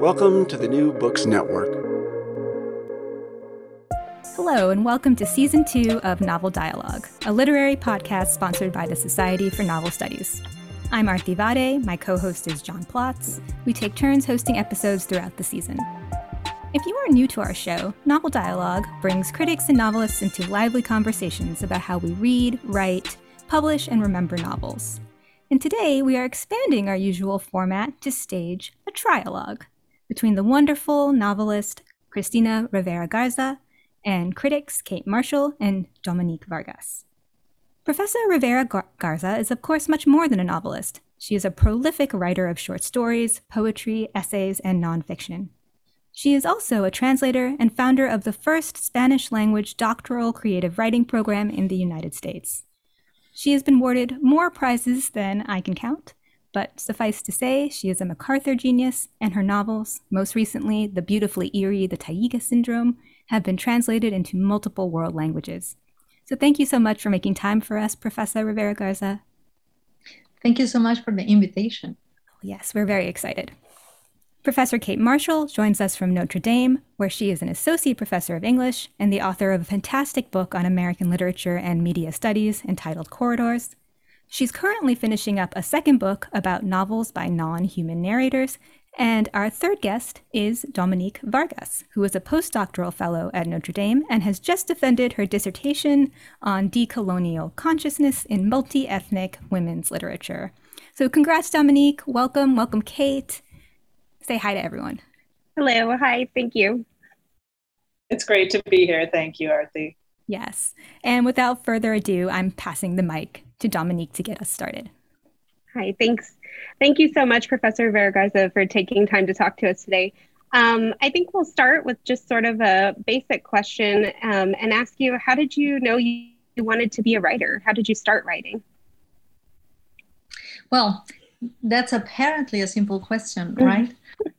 Welcome to the New Books Network. Hello, and welcome to Season 2 of Novel Dialogue, a literary podcast sponsored by the Society for Novel Studies. I'm Aarthi Vadde, my co host is John Plotz. We take turns hosting episodes throughout the season. If you are new to our show, Novel Dialogue brings critics and novelists into lively conversations about how we read, write, publish, and remember novels. And today we are expanding our usual format to stage a trialogue between the wonderful novelist Cristina Rivera Garza and critics Kate Marshall and Dominique Vargas. Professor Rivera Gar- Garza is, of course, much more than a novelist. She is a prolific writer of short stories, poetry, essays, and nonfiction. She is also a translator and founder of the first Spanish language doctoral creative writing program in the United States. She has been awarded more prizes than I can count, but suffice to say, she is a MacArthur genius, and her novels, most recently The Beautifully Eerie The Taiga Syndrome, have been translated into multiple world languages. So thank you so much for making time for us, Professor Rivera Garza. Thank you so much for the invitation. Oh, yes, we're very excited. Professor Kate Marshall joins us from Notre Dame, where she is an associate professor of English and the author of a fantastic book on American literature and media studies entitled Corridors. She's currently finishing up a second book about novels by non human narrators. And our third guest is Dominique Vargas, who is a postdoctoral fellow at Notre Dame and has just defended her dissertation on decolonial consciousness in multi ethnic women's literature. So, congrats, Dominique. Welcome. Welcome, Kate. Say hi to everyone. Hello. Hi. Thank you. It's great to be here. Thank you, Aarthi. Yes. And without further ado, I'm passing the mic to Dominique to get us started. Hi, thanks. Thank you so much, Professor Vergarza, for taking time to talk to us today. Um, I think we'll start with just sort of a basic question um, and ask you how did you know you, you wanted to be a writer? How did you start writing? Well, that's apparently a simple question, mm-hmm. right?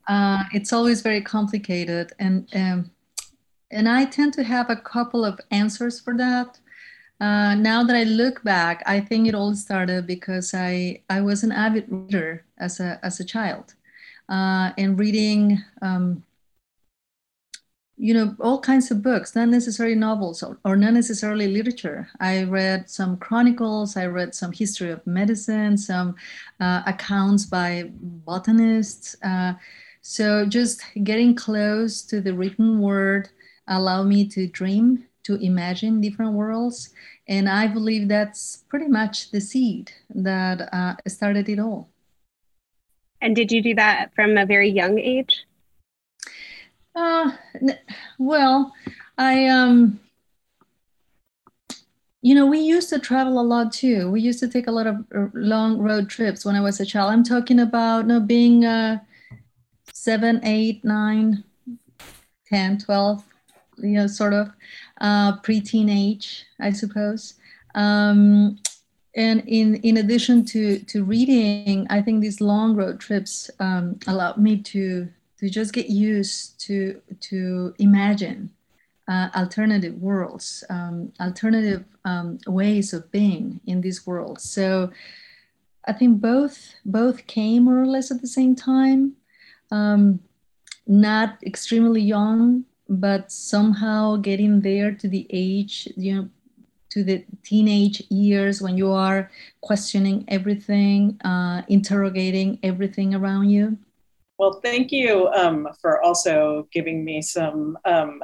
uh, it's always very complicated, and um, and I tend to have a couple of answers for that. Uh, now that I look back, I think it all started because I, I was an avid reader as a, as a child uh, and reading, um, you know, all kinds of books, not necessarily novels or, or, not necessarily literature. I read some chronicles, I read some history of medicine, some uh, accounts by botanists. Uh, so just getting close to the written word allowed me to dream to imagine different worlds. And I believe that's pretty much the seed that uh, started it all. And did you do that from a very young age? Uh, well, I um, you know, we used to travel a lot too. We used to take a lot of uh, long road trips when I was a child. I'm talking about you know, being uh, seven, eight, nine, 10, 12, you know, sort of uh, pre-teenage, I suppose. Um, and in in addition to to reading, I think these long road trips um, allowed me to to just get used to to imagine uh, alternative worlds, um, alternative um, ways of being in this world. So I think both both came more or less at the same time. Um, not extremely young, but somehow getting there to the age, you know, to the teenage years when you are questioning everything, uh, interrogating everything around you. Well, thank you um, for also giving me some um,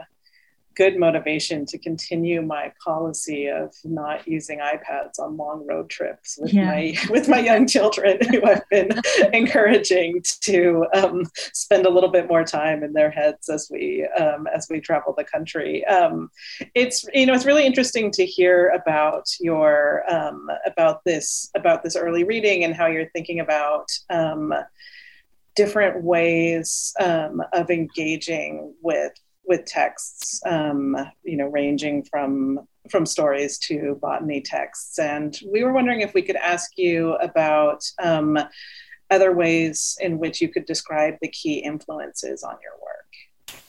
good motivation to continue my policy of not using iPads on long road trips with yeah. my with my young children, who I've been encouraging to um, spend a little bit more time in their heads as we um, as we travel the country. Um, it's you know it's really interesting to hear about your um, about this about this early reading and how you're thinking about um, different ways um, of engaging with with texts, um, you know, ranging from from stories to botany texts. And we were wondering if we could ask you about um, other ways in which you could describe the key influences on your work.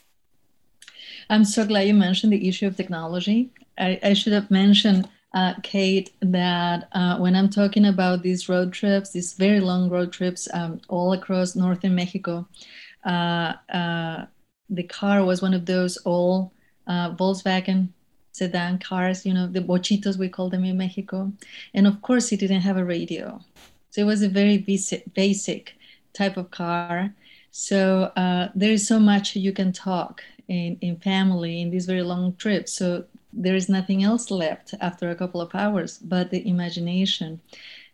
I'm so glad you mentioned the issue of technology. I, I should have mentioned, uh, Kate, that uh, when I'm talking about these road trips, these very long road trips um, all across northern Mexico, uh, uh the car was one of those old uh, Volkswagen sedan cars, you know, the vochitos, we call them in Mexico. And of course, it didn't have a radio. So it was a very basic, basic type of car. So uh, there is so much you can talk in, in family in these very long trips. So there is nothing else left after a couple of hours but the imagination.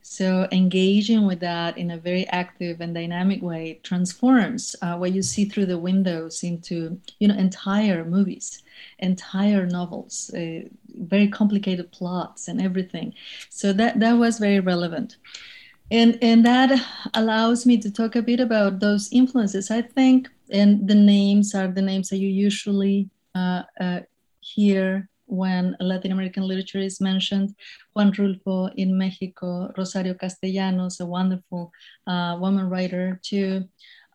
So engaging with that in a very active and dynamic way transforms uh, what you see through the windows into you know entire movies, entire novels, uh, very complicated plots and everything. So that that was very relevant. And, and that allows me to talk a bit about those influences. I think, and the names are the names that you usually uh, uh hear when Latin American literature is mentioned. Juan Rulfo in Mexico, Rosario Castellanos, a wonderful uh, woman writer too.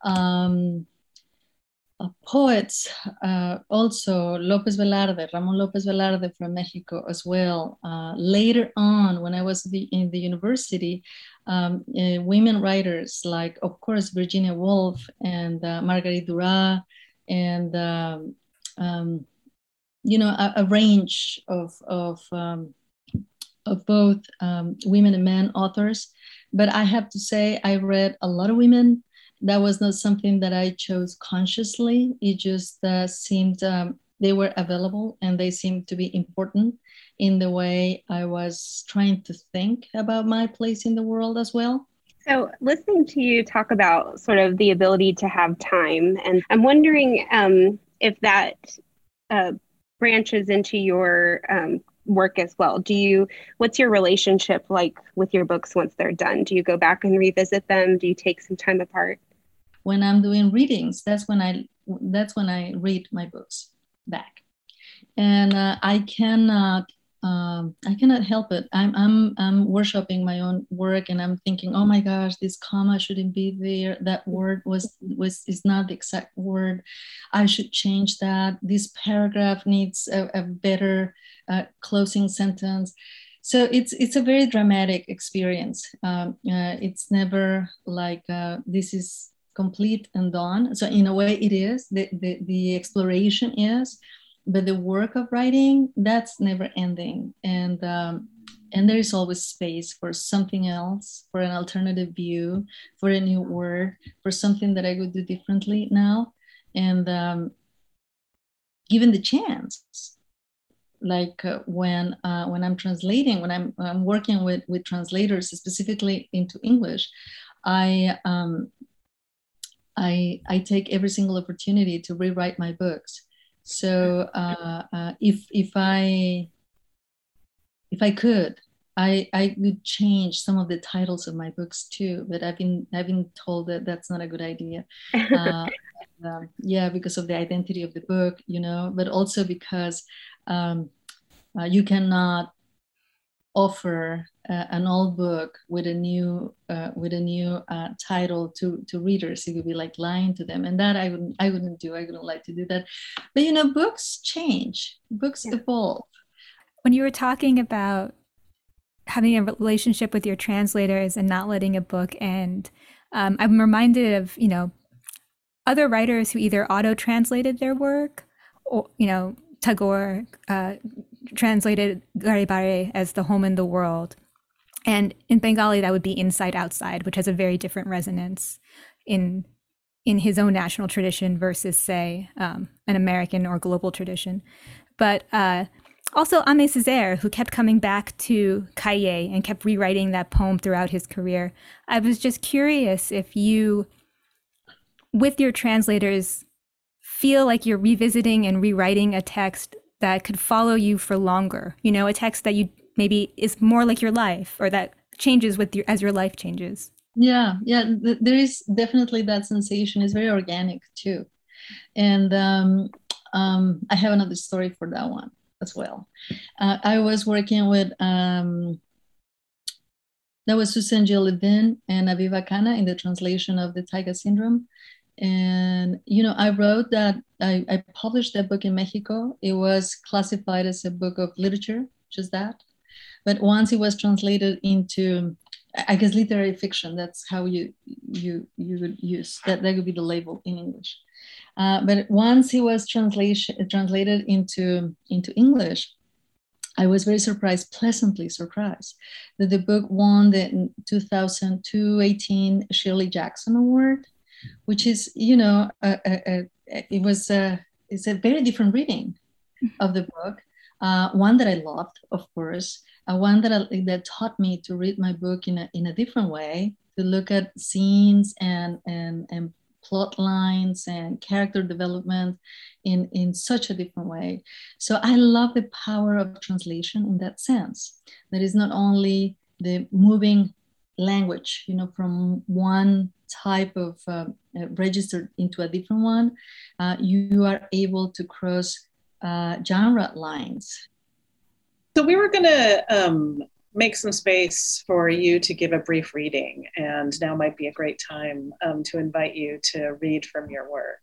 Um, uh, poets, uh, also Lopez Velarde, Ramon Lopez Velarde from Mexico as well. Uh, later on, when I was the, in the university, um, uh, women writers like, of course, Virginia Woolf and uh, Marguerite Duras and um, um, you know a, a range of of um, of both um, women and men authors. But I have to say, I read a lot of women. That was not something that I chose consciously. It just uh, seemed um, they were available and they seemed to be important in the way I was trying to think about my place in the world as well. So, listening to you talk about sort of the ability to have time, and I'm wondering um, if that uh, branches into your um, work as well. Do you what's your relationship like with your books once they're done? Do you go back and revisit them? Do you take some time apart? When i'm doing readings that's when i that's when i read my books back. And uh, i cannot um, I cannot help it. I'm, I'm, I'm workshopping my own work and I'm thinking, oh my gosh, this comma shouldn't be there. That word was, was, is not the exact word. I should change that. This paragraph needs a, a better uh, closing sentence. So it's, it's a very dramatic experience. Um, uh, it's never like uh, this is complete and done. So in a way it is, the, the, the exploration is, but the work of writing that's never ending. And um, and there is always space for something else for an alternative view for a new word for something that i would do differently now. And um, given the chance like uh, when uh, when i'm translating when i'm, I'm working with with translators specifically into english i um, I, I take every single opportunity to rewrite my books so uh, uh, if if I if I could, I I would change some of the titles of my books too. But I've been I've been told that that's not a good idea. Uh, um, yeah, because of the identity of the book, you know, but also because um, uh, you cannot offer uh, an old book with a new uh, with a new uh, title to to readers. It would be like lying to them. And that i wouldn't i wouldn't do. I wouldn't like to do that. But you know books change. Books yeah. evolve. When you were talking about having a relationship with your translators and not letting a book end um, i'm reminded of you know other writers who either auto translated their work or you know tagore uh, translated Ghare Baire as the home in the world. And in Bengali, that would be inside outside, which has a very different resonance in in his own national tradition versus, say, um, an American or global tradition. But uh, also Aimé Césaire, who kept coming back to Cahiers and kept rewriting that poem throughout his career. I was just curious if you, with your translators, feel like you're revisiting and rewriting a text that could follow you for longer you know a text that you maybe is more like your life or that changes with your as your life changes. Yeah yeah th- there is definitely that sensation. It's very organic too. And um, um, i have another story for that one as well. Uh, i was working with um, that was Suzanne Jill Levine and Aviva Kana in the translation of the Taiga syndrome and you know i wrote that I, I, published that book in mexico. It was classified as a book of literature just that. But once it was translated into i guess literary fiction that's how you you you would use that that would be the label in english. Uh, but once it was translation translated into into english I was very surprised, pleasantly surprised, that the book won the 2002 18 Shirley Jackson Award which is you know a, a, a, it was a it's a very different reading of the book. Uh, one that i loved of course uh, one that I, that taught me to read my book in a, in a different way to look at scenes and and and plot lines and character development in in such a different way. So i love the power of translation in that sense. That is not only the moving language you know from one type of uh, uh, registered into a different one, uh, you are able to cross uh, genre lines. So we were going to um, make some space for you to give a brief reading, and now might be a great time um, to invite you to read from your work.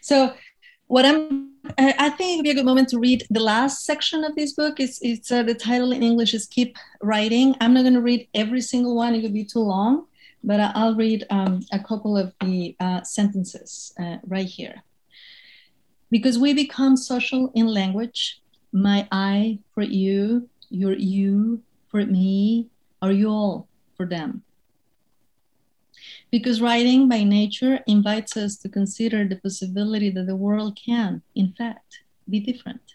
So what I'm, I think it would be a good moment to read the last section of this book. It's, it's uh, the title in English is Keep Writing. I'm not going to read every single one; it would be too long but I'll read um, a couple of the uh, sentences uh, right here. Because we become social in language, my I for you, your you for me, are you all for them. Because writing by nature invites us to consider the possibility that the world can, in fact, be different.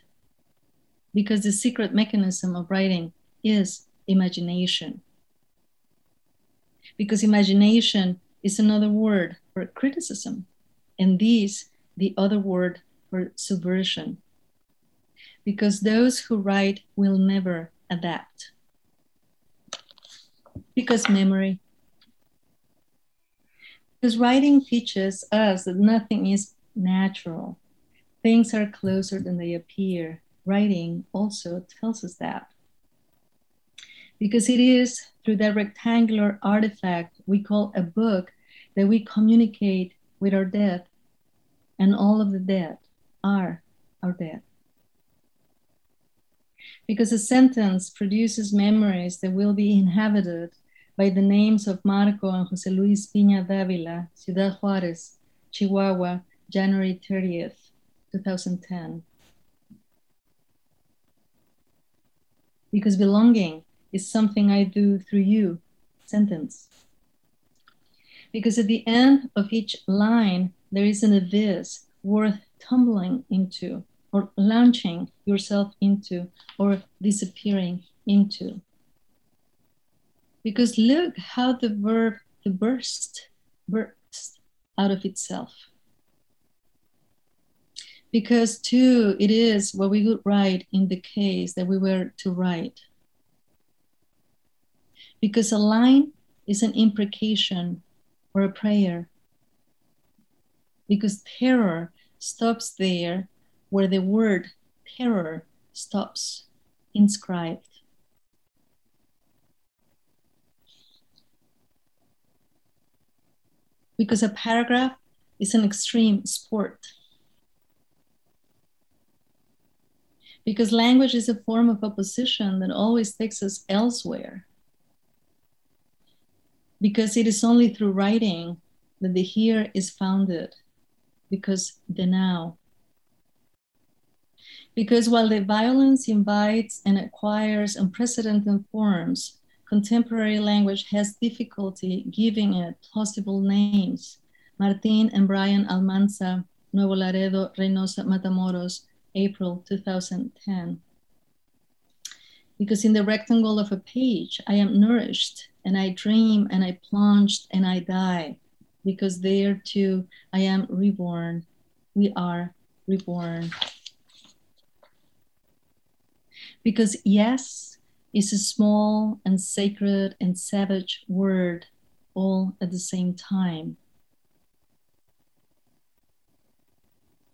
Because the secret mechanism of writing is imagination because imagination is another word for criticism, and this the other word for subversion. Because those who write will never adapt. Because memory. Because writing teaches us that nothing is natural. Things are closer than they appear. Writing also tells us that because it is through that rectangular artifact we call a book that we communicate with our dead, and all of the dead are our dead. Because a sentence produces memories that will be inhabited by the names of Marco and Jose Luis Piña Davila, Ciudad Juarez, Chihuahua, January 30th, 2010. Because belonging is something I do through you sentence. Because at the end of each line, there is an abyss worth tumbling into, or launching yourself into, or disappearing into. Because look how the verb to burst bursts out of itself. Because, too, it is what we would write in the case that we were to write because a line is an imprecation or a prayer. Because terror stops there where the word terror stops inscribed. Because a paragraph is an extreme sport. Because language is a form of opposition that always takes us elsewhere. Because it is only through writing that the here is founded, because the now. Because while the violence invites and acquires unprecedented forms, contemporary language has difficulty giving it plausible names. Martin and Brian Almanza, Nuevo Laredo, Reynosa, Matamoros, April 2010. Because in the rectangle of a page, I am nourished and I dream and I plunged and I die. Because there too, I am reborn. We are reborn. Because yes, is a small and sacred and savage word all at the same time.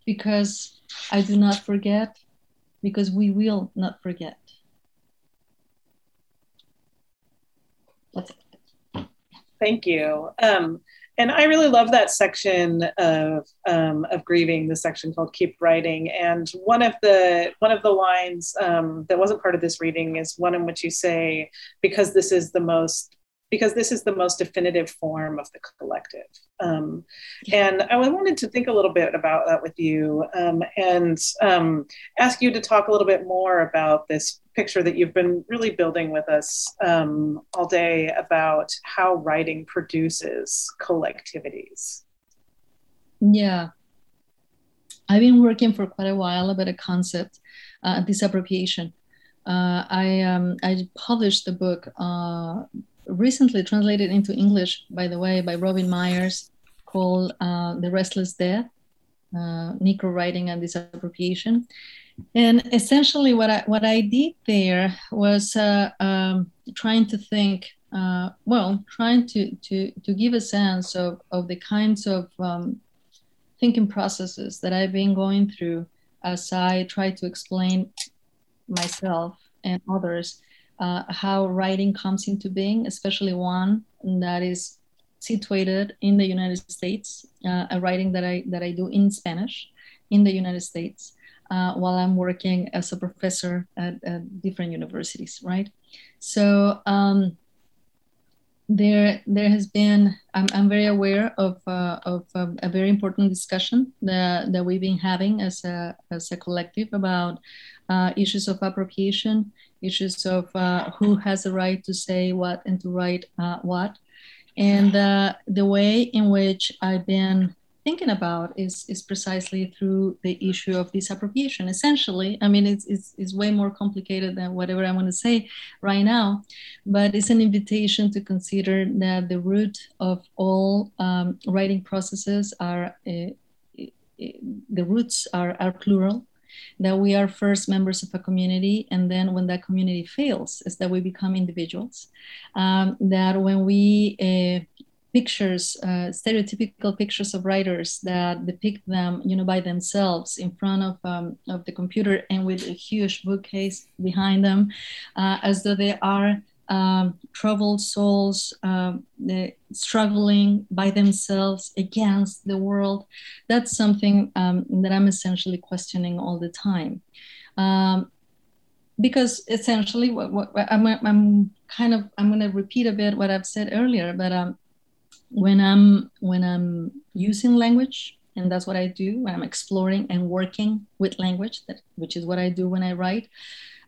Because I do not forget, because we will not forget. Thank you. Um, and I really love that section of um, of grieving, the section called "Keep Writing." And one of the one of the lines um, that wasn't part of this reading is one in which you say, "Because this is the most because this is the most definitive form of the collective. Um, and I wanted to think a little bit about that with you um, and um, ask you to talk a little bit more about this picture that you've been really building with us um, all day about how writing produces collectivities. Yeah. I've been working for quite a while about a concept, uh, disappropriation. Uh, I um, I published the book uh, recently translated into English, by the way, by Robin Myers, called uh, The Restless Dead, uh, Necrowriting and Disappropriation. And essentially, what I, what I did there was uh, um, trying to think, uh, well, trying to, to, to give a sense of, of the kinds of um, thinking processes that I've been going through as I try to explain myself and others uh, how writing comes into being, especially one that is situated in the United States, uh, a writing that I that I do in Spanish in the United States uh, while I'm working as a professor at, at different universities, right? So um, there there has been I'm, I'm very aware of uh, of um, a very important discussion that, that we've been having as a as a collective about uh, issues of appropriation issues of uh, who has the right to say what and to write uh, what. And uh, the way in which I've been thinking about is, is precisely through the issue of disappropriation. Essentially, I mean, it's, it's, it's way more complicated than whatever I want to say right now, but it's an invitation to consider that the root of all um, writing processes are, uh, the roots are, are plural that we are first members of a community and then when that community fails is that we become individuals. Um, that when we uh, pictures uh, stereotypical pictures of writers that depict them you know by themselves in front of, um, of the computer and with a huge bookcase behind them uh, as though they are um, troubled souls um, struggling by themselves against the world. That's something um, that I'm essentially questioning all the time. Um, because essentially, what, what I'm, I'm, kind of I'm going to repeat a bit what I've said earlier, but um, when I'm when I'm using language, and that's what I do when I'm exploring and working with language, that which is what I do when I write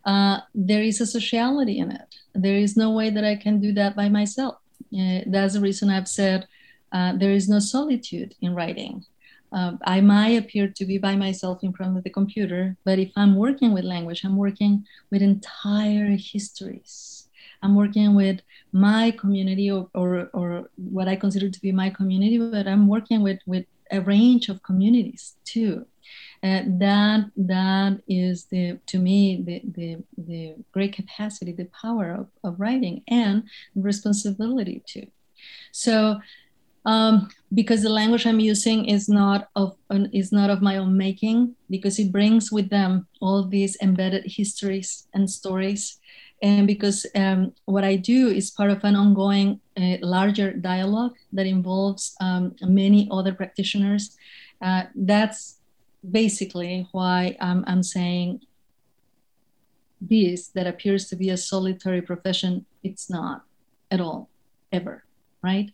uh, there is a sociality in it. There is no way that I can do that by myself. Uh, that's the reason I've said uh, there is no solitude in writing. Um, I might appear to be by myself in front of the computer, but if I'm working with language, I'm working with entire histories. I'm working with my community or, or, or what I consider to be my community, but I'm working with, with a range of communities too. Uh, that that is the to me the, the the great capacity the power of, of writing and responsibility too so um, because the language i'm using is not of is not of my own making because it brings with them all these embedded histories and stories and because um, what I do is part of an ongoing uh, larger dialogue that involves um, many other practitioners. Uh, that's basically why I'm, I'm saying this that appears to be a solitary profession, it's not at all, ever, right?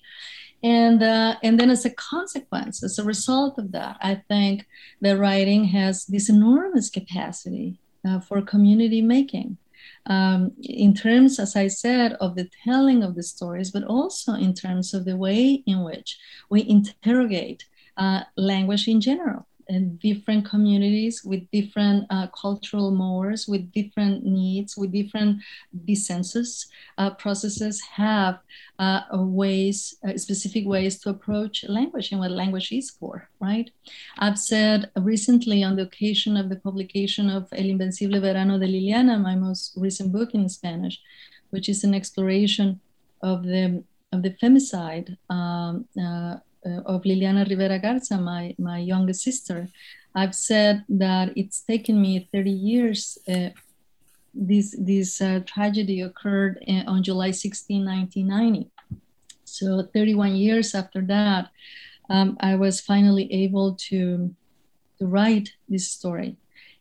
And, uh, and then as a consequence, as a result of that, I think that writing has this enormous capacity uh, for community making. Um, in terms, as I said, of the telling of the stories, but also in terms of the way in which we interrogate uh, language in general and different communities with different uh, cultural mores, with different needs, with different dissensus uh, processes have uh, ways, uh, specific ways to approach language and what language is for, right? I've said recently on the occasion of the publication of El Invencible Verano de Liliana, my most recent book in Spanish, which is an exploration of the of the femicide um, uh, uh, of Liliana Rivera Garza, my, my youngest sister, I've said that it's taken me 30 years. Uh, this this uh, tragedy occurred in, on July 16, 1990. So 31 years after that, um, I was finally able to to write this story,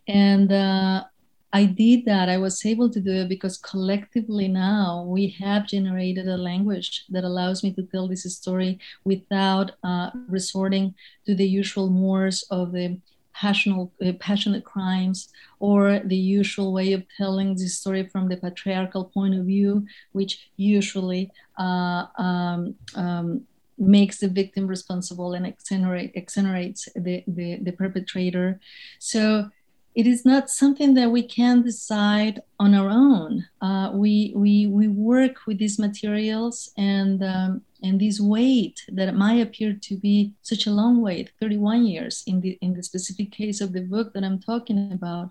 and uh, I did that. I was able to do it because collectively now we have generated a language that allows me to tell this story without uh, resorting to the usual mores of the passionate, uh, passionate crimes or the usual way of telling the story from the patriarchal point of view, which usually uh, um, um, makes the victim responsible and exonerate, exonerates the, the, the perpetrator. So it is not something that we can decide on our own. Uh, we, we, we work with these materials and, um, and this wait that might appear to be such a long wait, 31 years in the, in the specific case of the book that I'm talking about,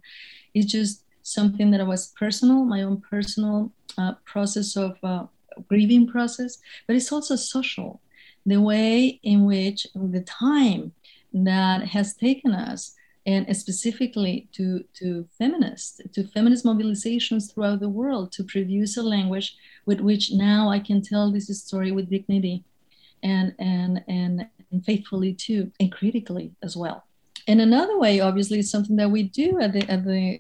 is just something that was personal, my own personal uh, process of uh, grieving process, but it's also social. The way in which the time that has taken us and specifically to, to feminists, to feminist mobilizations throughout the world to produce a language with which now I can tell this story with dignity and, and, and, and faithfully too, and critically as well. And another way, obviously, is something that we do at the, at the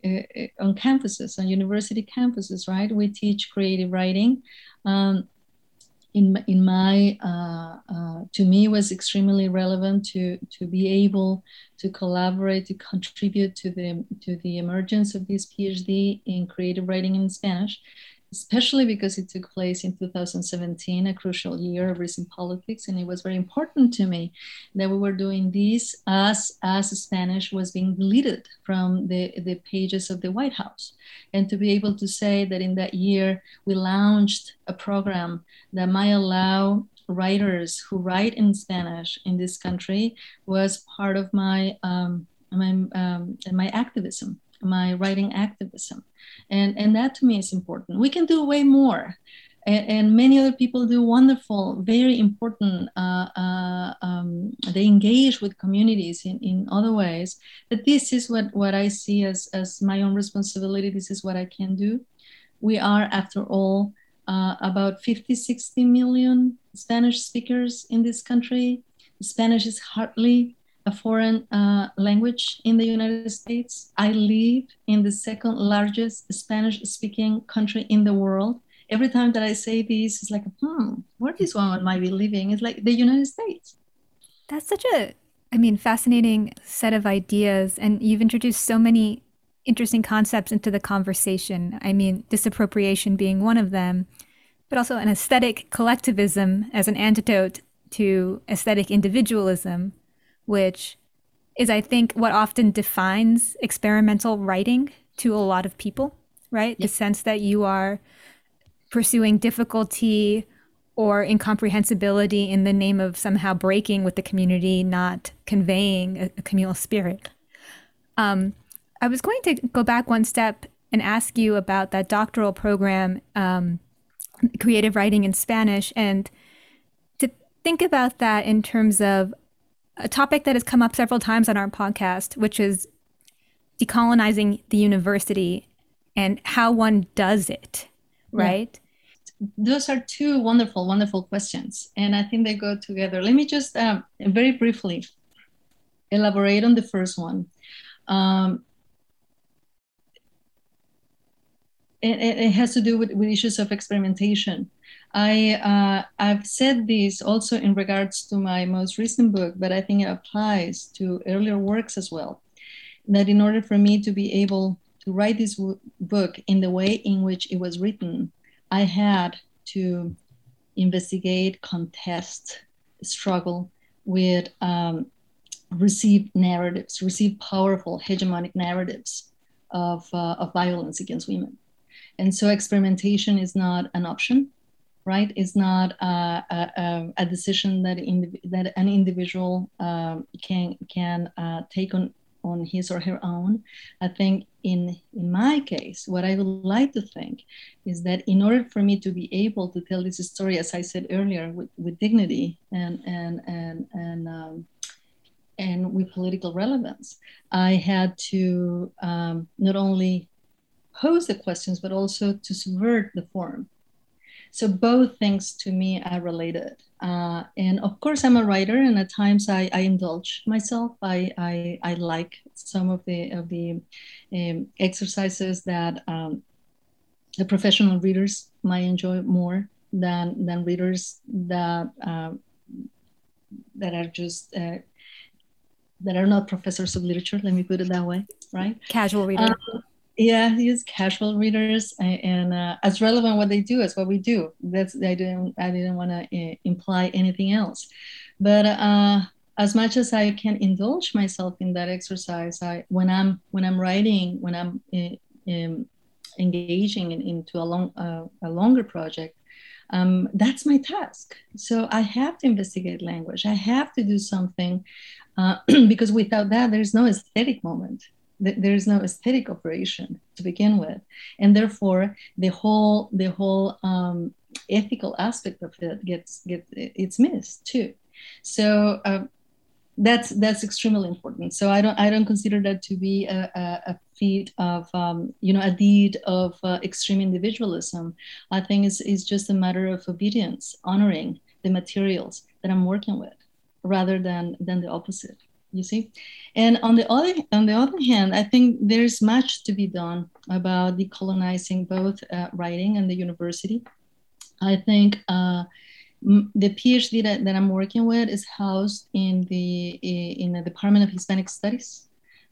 uh, on campuses, on university campuses, right? We teach creative writing. Um, in, in my uh, uh, to me was extremely relevant to to be able to collaborate to contribute to the to the emergence of this phd in creative writing in spanish especially because it took place in 2017, a crucial year of recent politics. And it was very important to me that we were doing this as, as Spanish was being deleted from the, the pages of the White House. And to be able to say that in that year, we launched a program that might allow writers who write in Spanish in this country was part of my, um, my, um, my activism my writing activism. And, and that to me is important. We can do way more. And, and many other people do wonderful, very important, uh, uh, um, they engage with communities in, in other ways. But this is what, what I see as, as my own responsibility. This is what I can do. We are, after all, uh, about 50, 60 million Spanish speakers in this country. Spanish is hardly a foreign uh, language in the United States. I live in the second largest Spanish speaking country in the world. Every time that I say this, it's like, hmm, where this woman might be living? It's like the United States. That's such a, I mean, fascinating set of ideas. And you've introduced so many interesting concepts into the conversation. I mean, disappropriation being one of them, but also an aesthetic collectivism as an antidote to aesthetic individualism which is, I think, what often defines experimental writing to a lot of people, right? Yep. The sense that you are pursuing difficulty or incomprehensibility in the name of somehow breaking with the community, not conveying a, a communal spirit. Um, I was going to go back one step and ask you about that doctoral program, um, creative writing in Spanish, and to think about that in terms of a topic that has come up several times on our podcast, which is decolonizing the university and how one does it. right? Yeah. Those are two wonderful, wonderful questions. And I think they go together. Let me just um, very briefly elaborate on the first one. Um, it, it, has to do with, with issues of experimentation. I uh, I've said this also in regards to my most recent book, but I think it applies to earlier works as well. That in order for me to be able to write this book in the way in which it was written, I had to investigate, contest, struggle with um, received narratives, received powerful hegemonic narratives of, uh, of violence against women. And so experimentation is not an option, right? It's not a, a, decision that, indiv- that an individual um, can, can uh, take on, on his or her own. I think in, in my case, what I would like to think is that in order for me to be able to tell this story, as I said earlier, with, with dignity and, and, and, and um, and with political relevance. I had to um, not only pose the questions, but also to subvert the form. So both things to me are related. Uh, and of course, I'm a writer, and at times I, I indulge myself. I, I, I, like some of the of the um, exercises that um, the professional readers might enjoy more than than readers that uh, that are just uh, that are not professors of literature. Let me put it that way, right? Casual readers. Um, yeah, use casual readers, and, and uh, as relevant what they do as what we do. That's I didn't I didn't want to uh, imply anything else, but uh, as much as I can indulge myself in that exercise, I when I'm when I'm writing, when I'm uh, in engaging in, into a long uh, a longer project, um, that's my task. So I have to investigate language. I have to do something because without that, there's no aesthetic moment. There's no aesthetic operation to begin with, and therefore the whole the whole um, ethical aspect of it gets gets it's missed too. So uh, that's that's extremely important. So I don't I don't consider that to be a, a, a feat of um, you know a deed of uh, extreme individualism. I think it's, it's just a matter of obedience, honoring the materials that I'm working with rather than than the opposite you see? And on the other on the other hand i think there's much to be done about decolonizing both uh, writing and the university. I think uh, the phd that, that i'm working with is housed in the in the department of hispanic studies.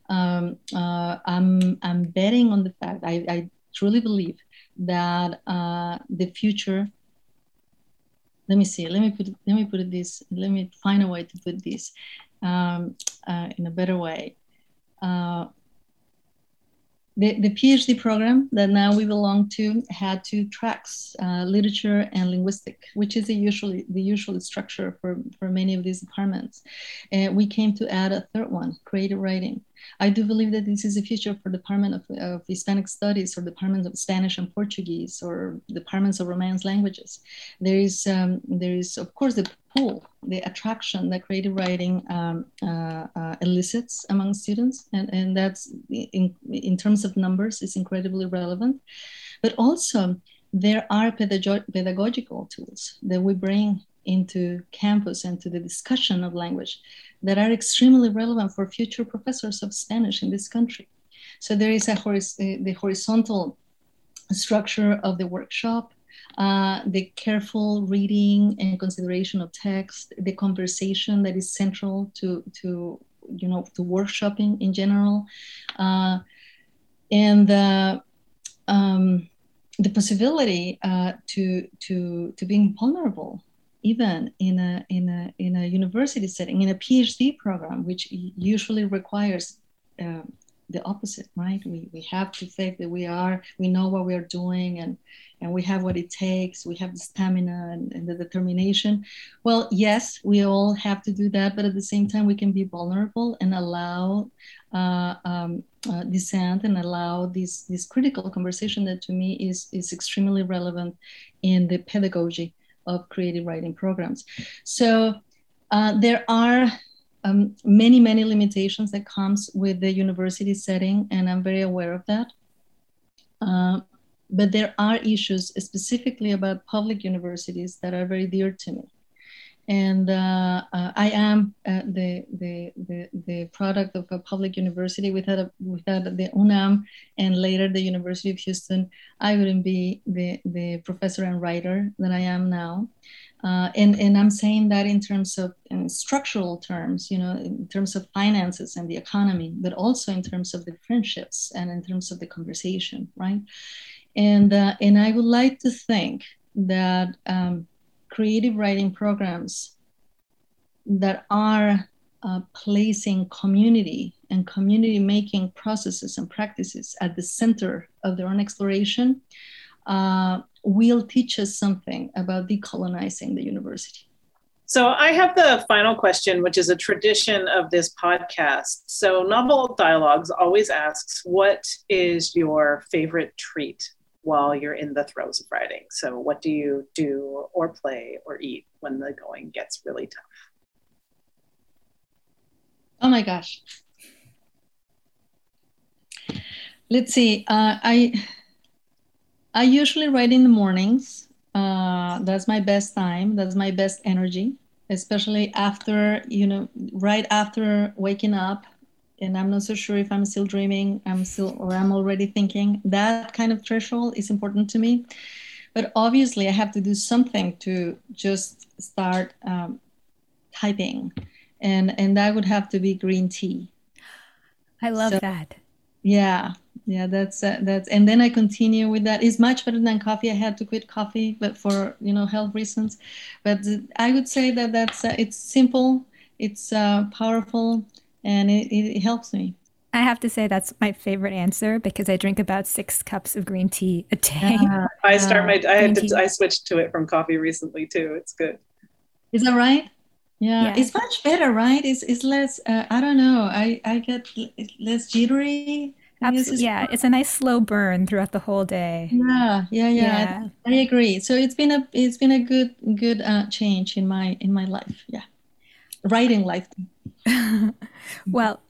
Um, uh, I'm, I'm betting on the fact I, I truly believe that uh, the future let me see let me put let me put this let me find a way to put this um, uh, in a better way uh, the, the PhD program that now we belong to had two tracks, uh, literature and linguistic, which is the usually the usual structure for, for many of these departments. And we came to add a third one, creative writing. I do believe that this is the future for Department of, of Hispanic Studies or Departments of Spanish and Portuguese or Departments of Romance languages. There is, um, there is of course, the pull, the attraction that creative writing um, uh, uh, elicits among students. And, and that's, in, in terms of numbers, is incredibly relevant. But also, there are pedago- pedagogical tools that we bring into campus and to the discussion of language that are extremely relevant for future professors of Spanish in this country. So there is a horis- the horizontal structure of the workshop, uh, the careful reading and consideration of text, the conversation that is central to, to you know, to workshopping in general, uh, and uh, um, the possibility uh, to, to, to being vulnerable even in a in a in a university setting in a phd program which usually requires uh, the opposite right? We, we have to think that we are we know what we are doing and and we have what it takes we have the stamina and, and the determination. Well yes we all have to do that but at the same time we can be vulnerable and allow uh, um, uh, dissent and allow this this critical conversation that to me is is extremely relevant in the pedagogy of creative writing programs. So uh, there are um, many, many limitations that comes with the university setting, and I'm very aware of that. Uh, but there are issues specifically about public universities that are very dear to me and uh, uh, I am uh, the, the, the, the, product of a public university. Without, a, without the UNAM and later the University of Houston, I wouldn't be the, the professor and writer that I am now. Uh, and, and I'm saying that in terms of in structural terms, you know, in terms of finances and the economy, but also in terms of the friendships and in terms of the conversation, right? And, uh, and I would like to think that um, creative writing programs that are uh, placing community and community making processes and practices at the center of their own exploration uh, will teach us something about decolonizing the university. So, I have the final question, which is a tradition of this podcast. So, Novel Dialogues always asks, What is your favorite treat while you're in the throes of writing. So, what do you do or play or eat when the going gets really tough? Oh my gosh. Let's see. Uh, I I usually write in the mornings. Uh, that's my best time. That's my best energy, especially after you know, right after waking up and I'm not so sure if I'm still dreaming, I'm still, or I'm already thinking. That kind of threshold is important to me. But obviously, I have to do something to just start um, typing, and and that would have to be green tea. I love so, that. Yeah, yeah, that's uh, that's, and then I continue with that. It's much better than coffee. I had to quit coffee, but for you know health reasons. But I would say that that's uh, it's simple, it's uh, powerful and it, it helps me. I have to say that's my favorite answer because I drink about six cups of green tea a day. Uh, I start my I had to I switched to it from coffee recently too. It's good. Is that right? Yeah, yeah. it's much better, right? It's it's less. Uh, I don't know. I I get less jittery. Absolutely. Yeah, it's a nice slow burn throughout the whole day. Yeah, yeah, yeah. yeah. I, I, agree. So it's been a it's been a good good uh, change in my in my life. Yeah, writing life. well,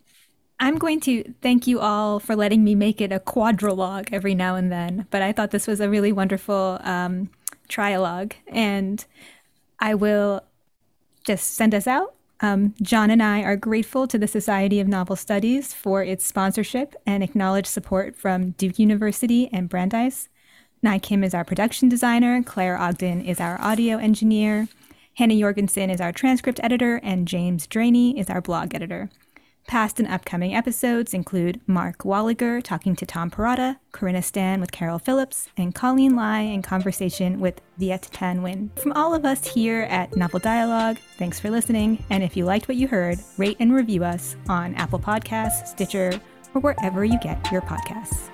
I'm going to thank you all for letting me make it a quadrilogue every now and then, but I thought this was a really wonderful um, trialogue, and I will just send us out. Um, John and I are grateful to the Society of Novel Studies for its sponsorship and acknowledged support from Duke University and Brandeis. Nai Kim is our production designer, Claire Ogden is our audio engineer, Hannah Jorgensen is our transcript editor, and James Draney is our blog editor. Past and upcoming episodes include Mark Wollaeger talking to Tom Perrotta, Corina Stan with Caryl Phillips, and Colleen Lye in conversation with Viet Thanh Nguyen. From all of us here at Novel Dialogue, thanks for listening. And if you liked what you heard, rate and review us on Apple Podcasts, Stitcher, or wherever you get your podcasts.